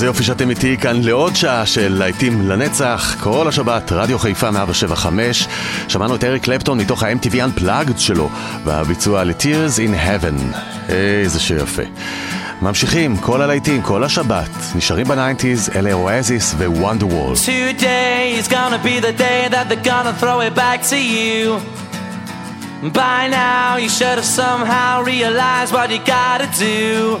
איזה יופי שאתם איתי כאן לעוד שעה של להיטים לנצח, כל השבת, רדיו חיפה 175. שמענו את אריק קלפטון מתוך ה-MTV Unplugged שלו, והביצוע ל-Tears in Heaven. איזה שיר יפה. ממשיכים, כל הלהיטים, כל השבת, נשארים ב nineties, אלה אואזיס Wonderwall. Today is. By now you should have somehow realized what you gotta do.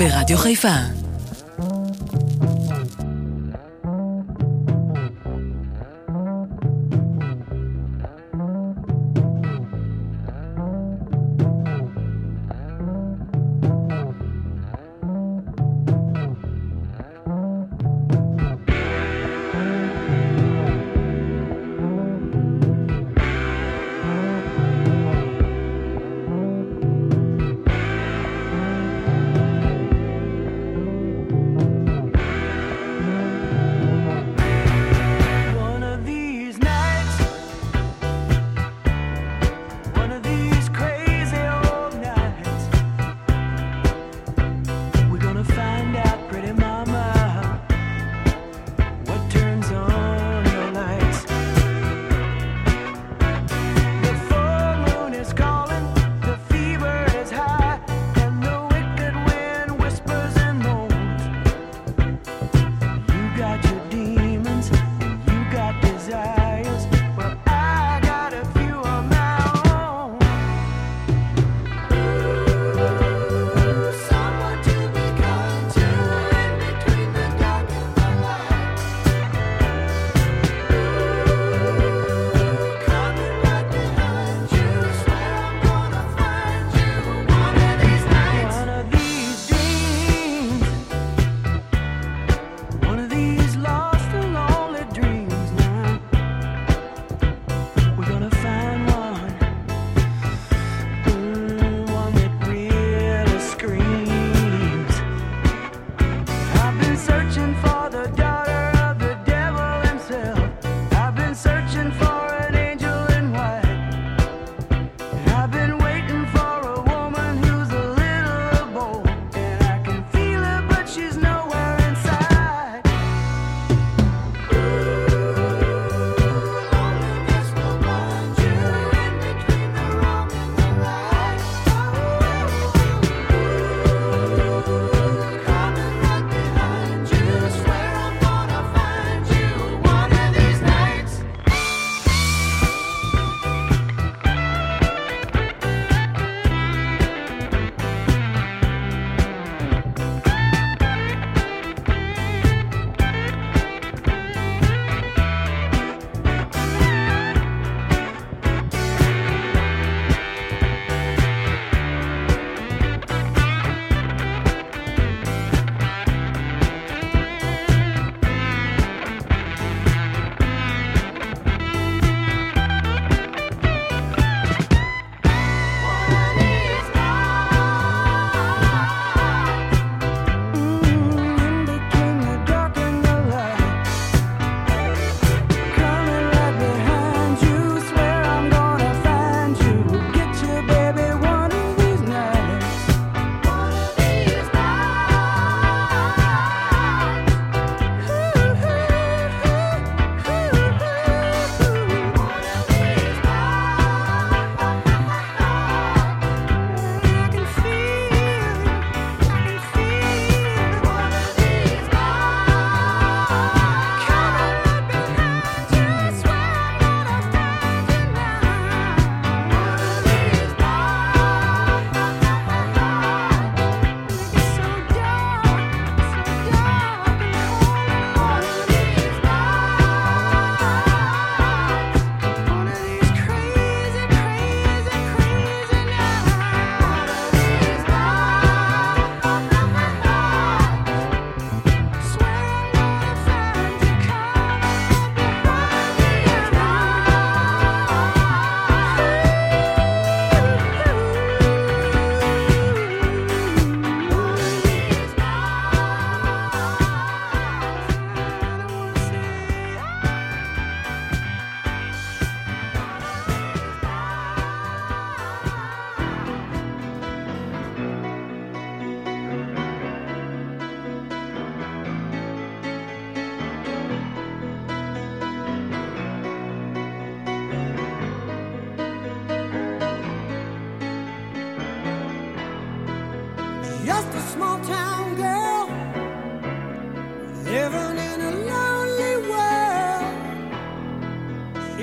ברדיו חיפה.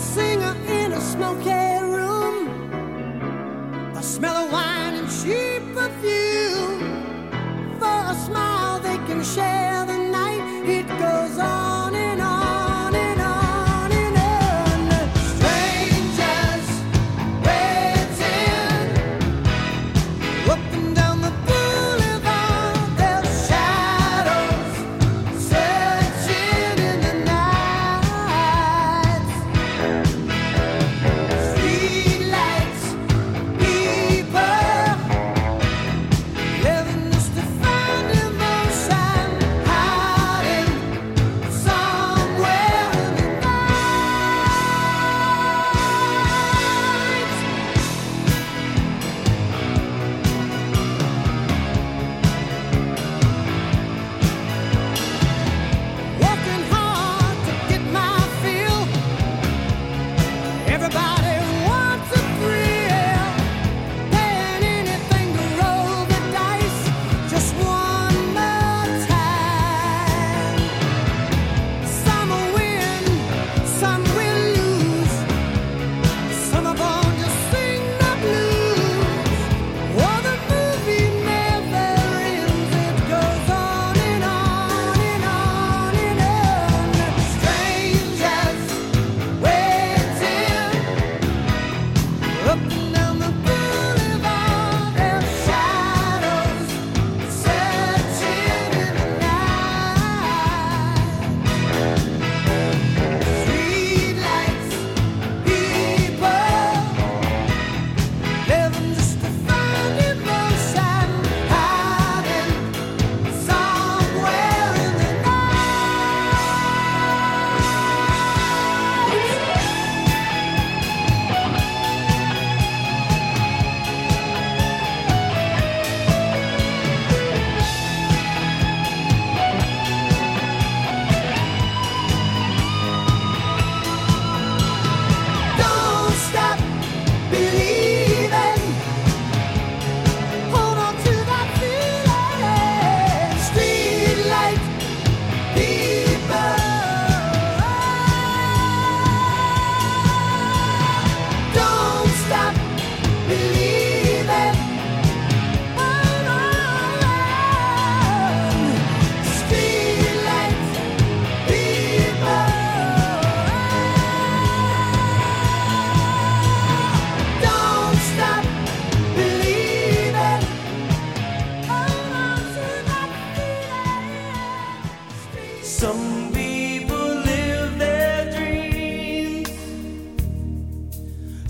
see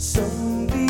Someday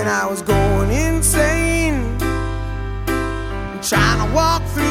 when I was going insane, trying to walk through.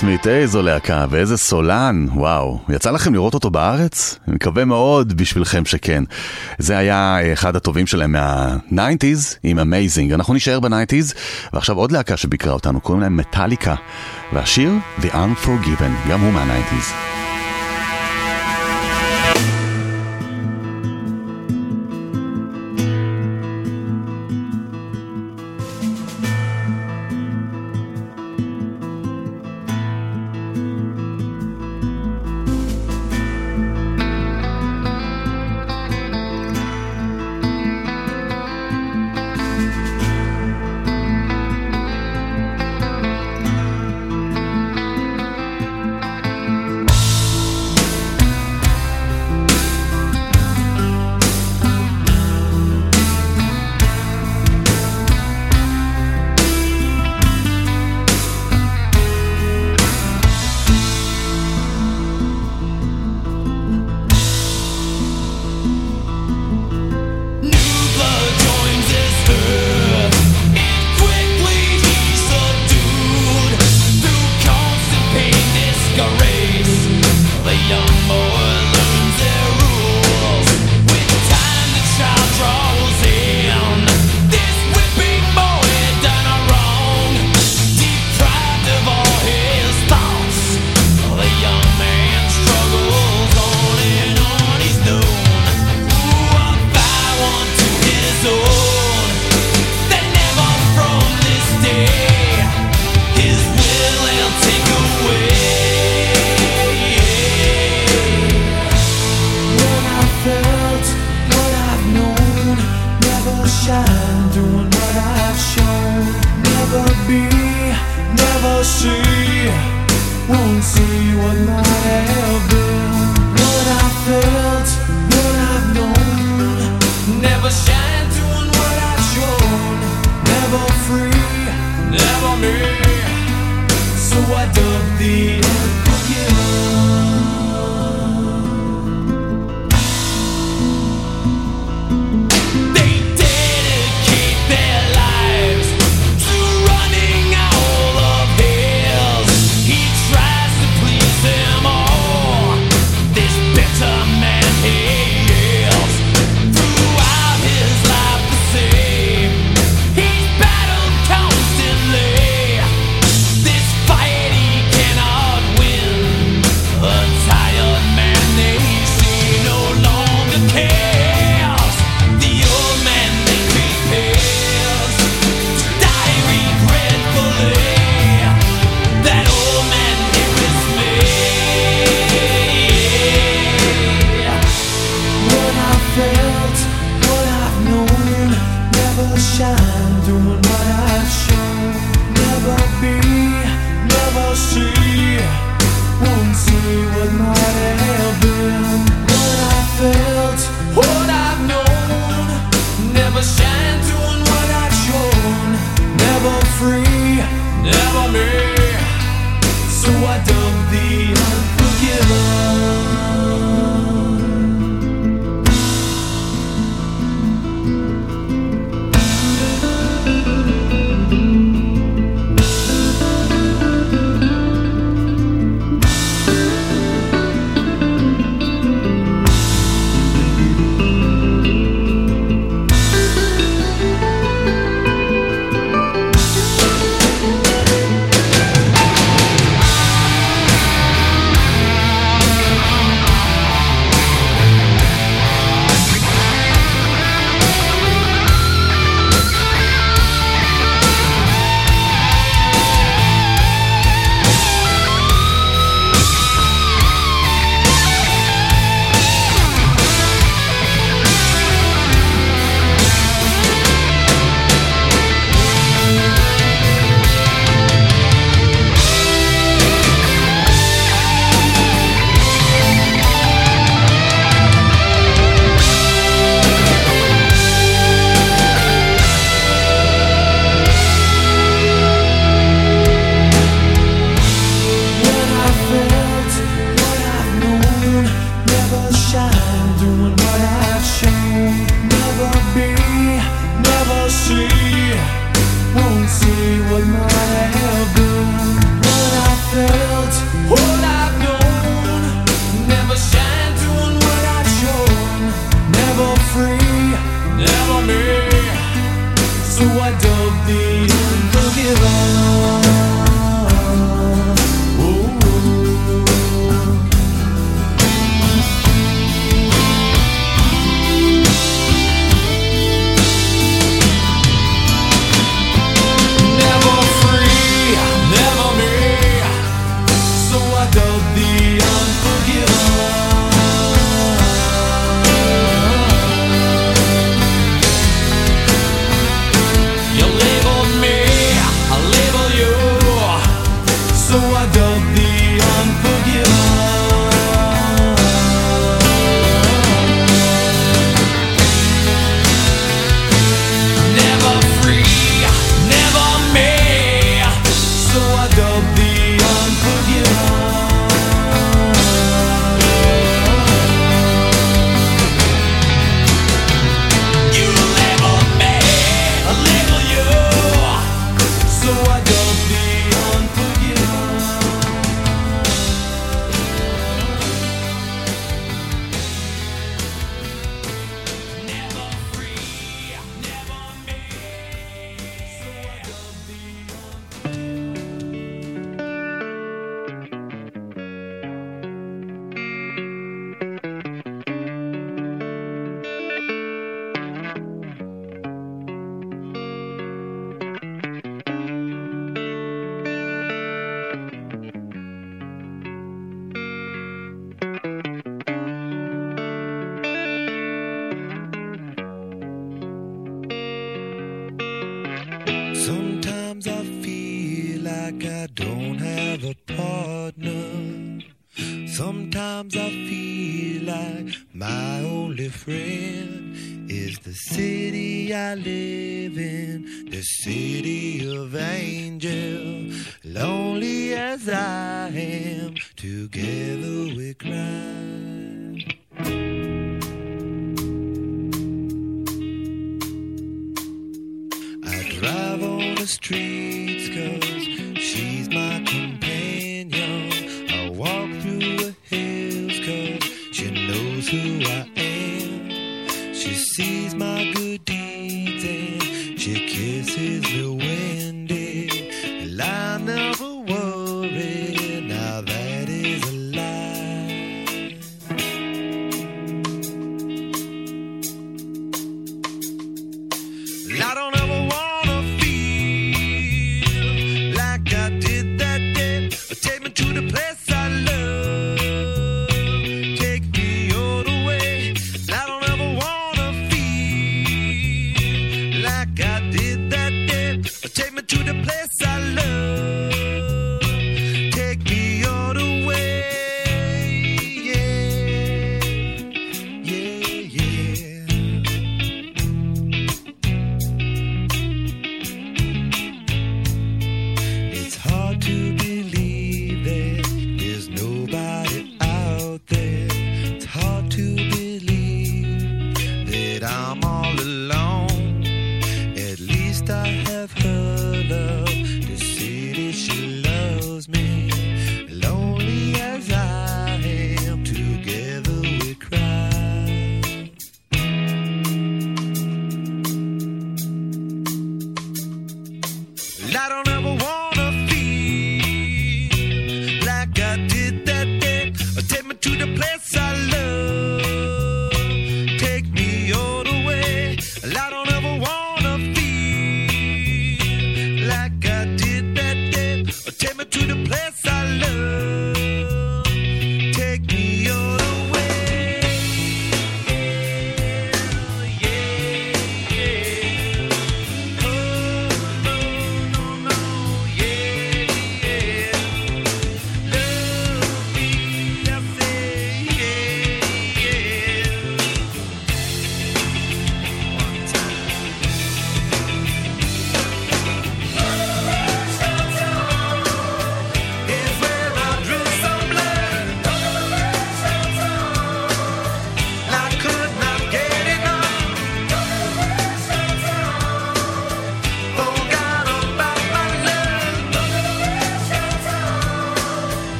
סמית', איזו להקה ואיזה סולן, וואו. יצא לכם לראות אותו בארץ? אני מקווה מאוד בשבילכם שכן. זה היה אה, אחד הטובים שלהם מה-90's עם Amazing. אנחנו נישאר ב-90's, ועכשיו עוד להקה שביקרה אותנו, קוראים להם מטאליקה, והשיר The Unforgiven, גם הוא מה-90's.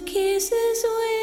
kisses away.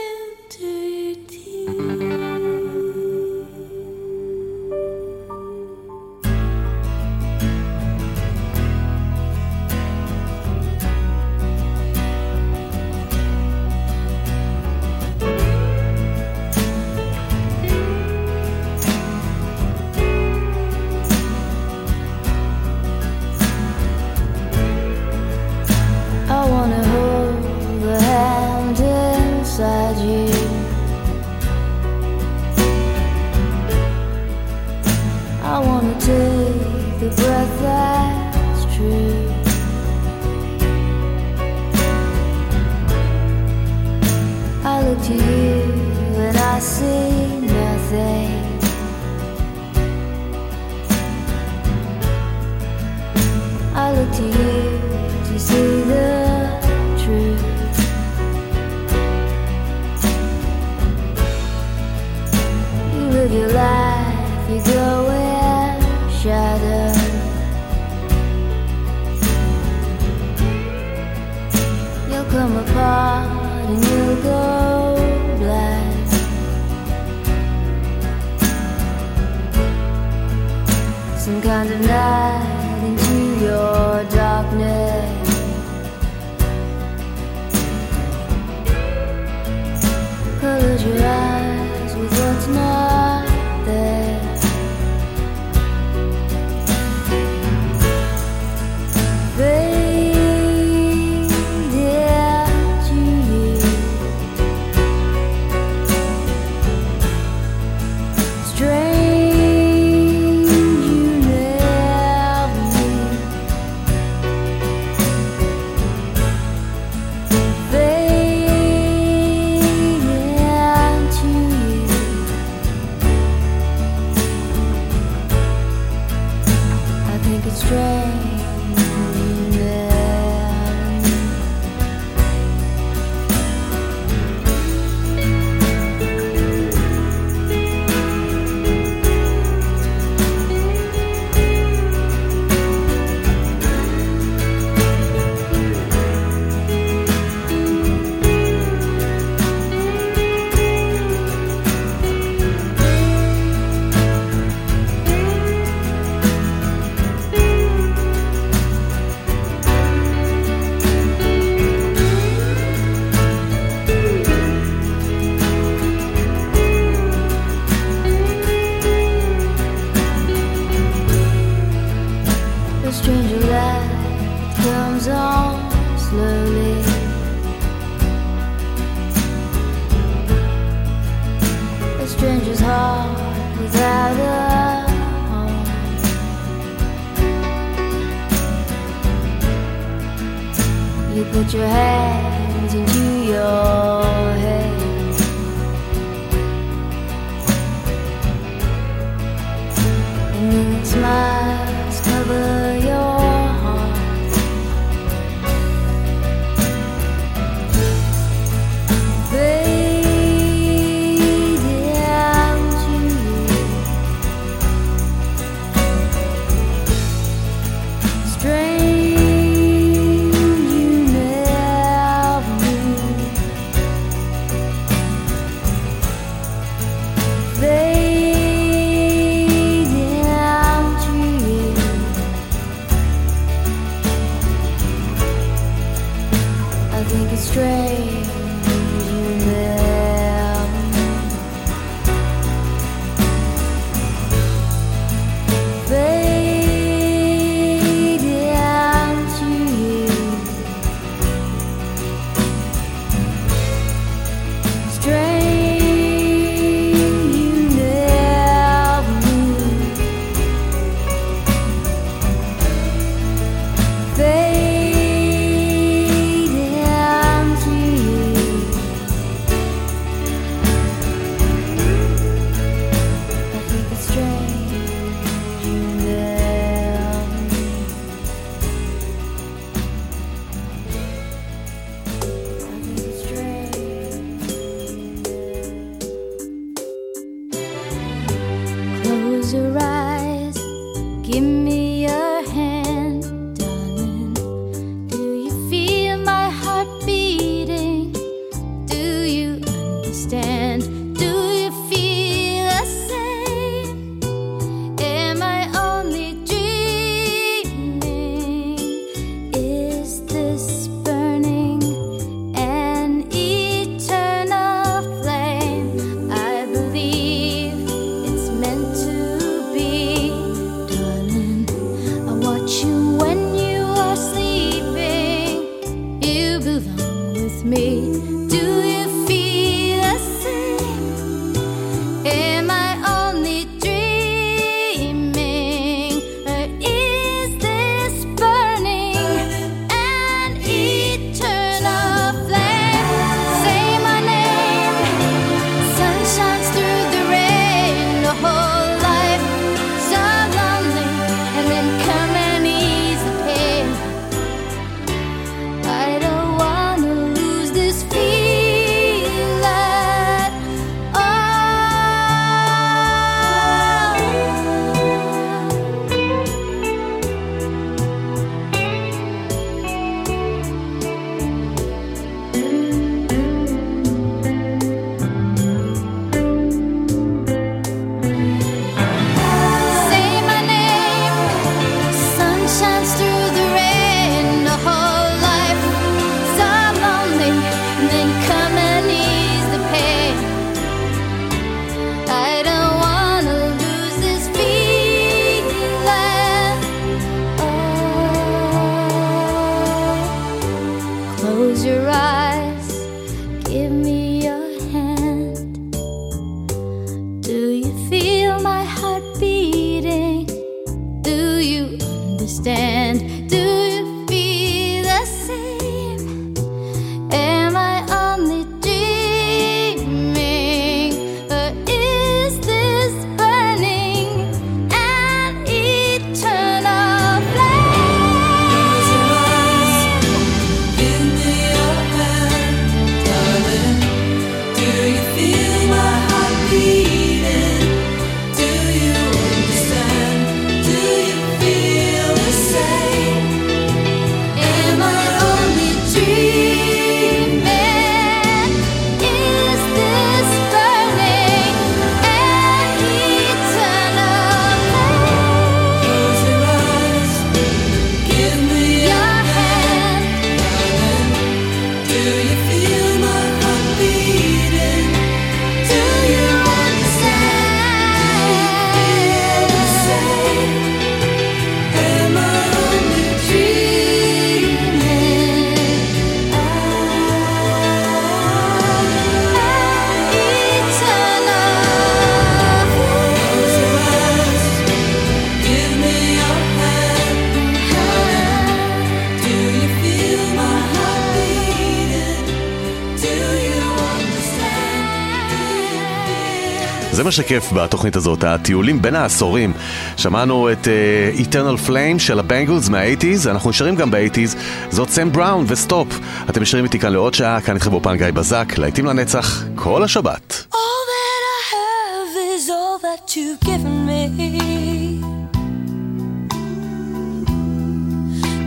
שכיף בתוכנית הזאת, הטיולים בין העשורים. שמענו את uh, Eternal Flame של הבנגלס מה-80's, אנחנו נשארים גם ב-80's, זאת סם בראון ו Stop. אתם נשארים איתי כאן לעוד שעה, כאן איתכם באופן גיא בזק, להיטים לנצח, כל השבת.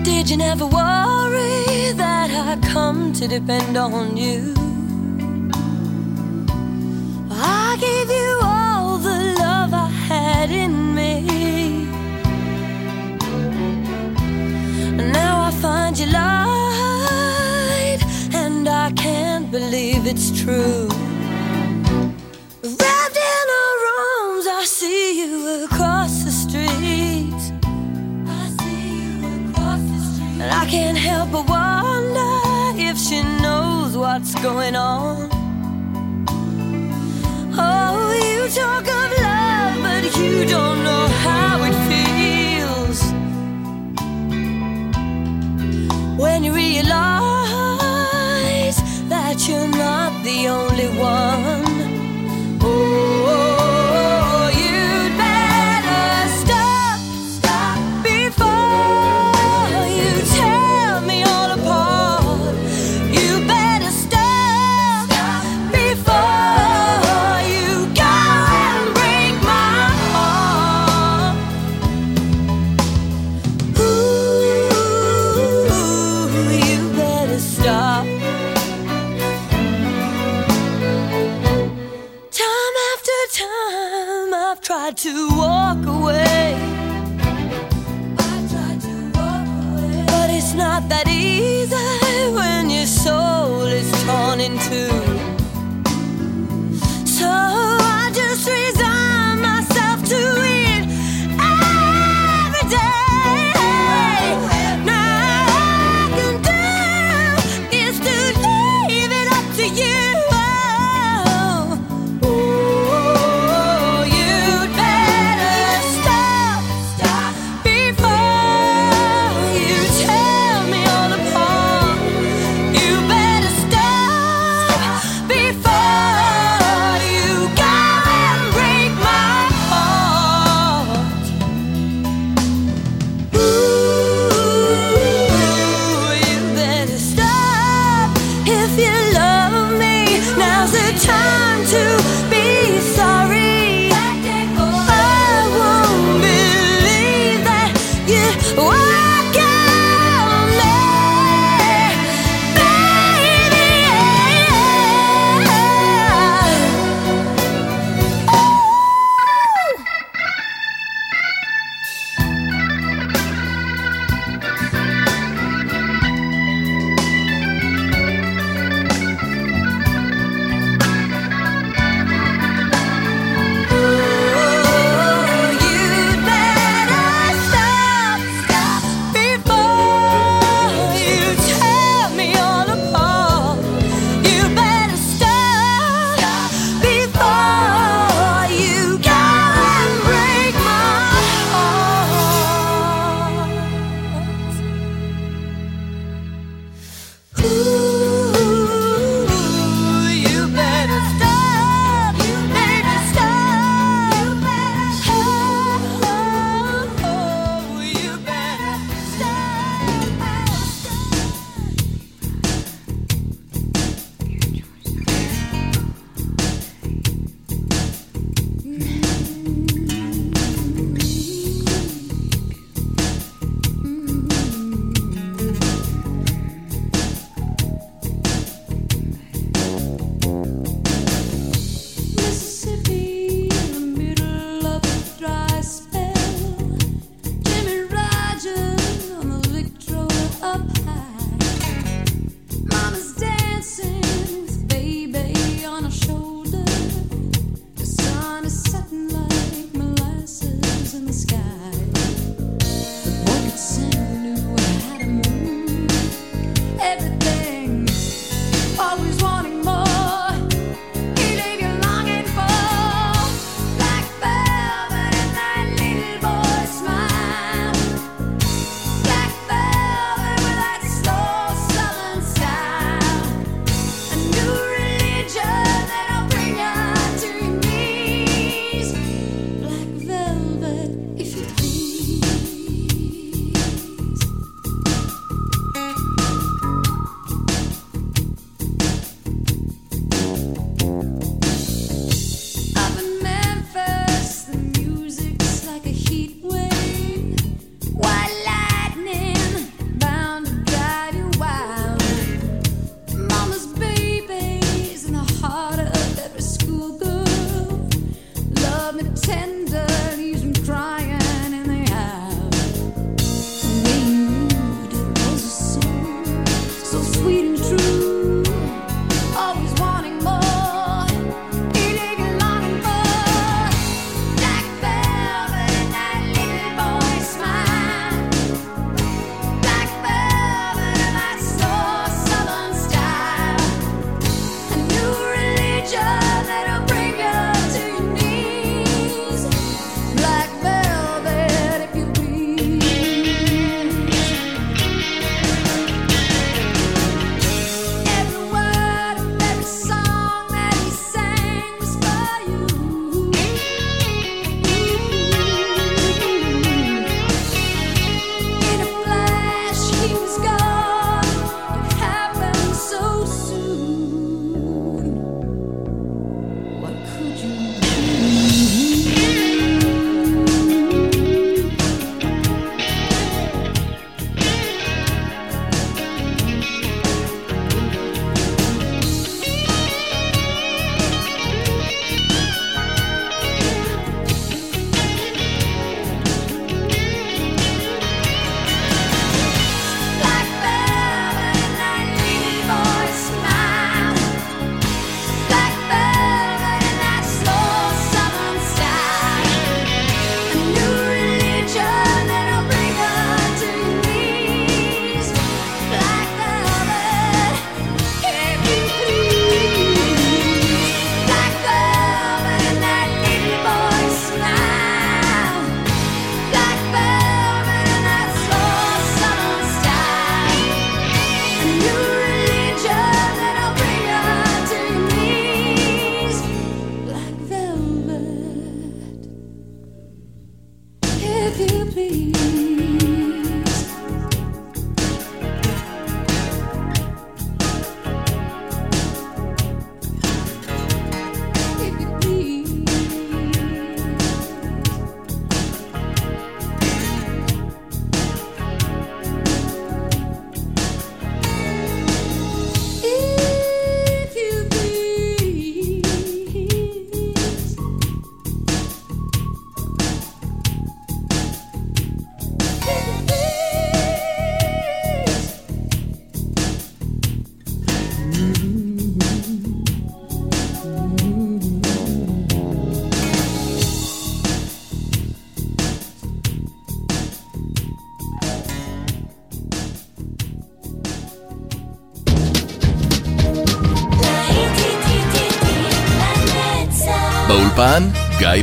Did you never worry that I come to depend on you? lied, and I can't believe it's true. Wrapped in her arms, I see you across the street. I see you across the street, and I can't help but wonder if she knows what's going on. Oh, you talk of love, but you don't know how.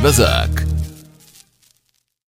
באולפן גיא בזק.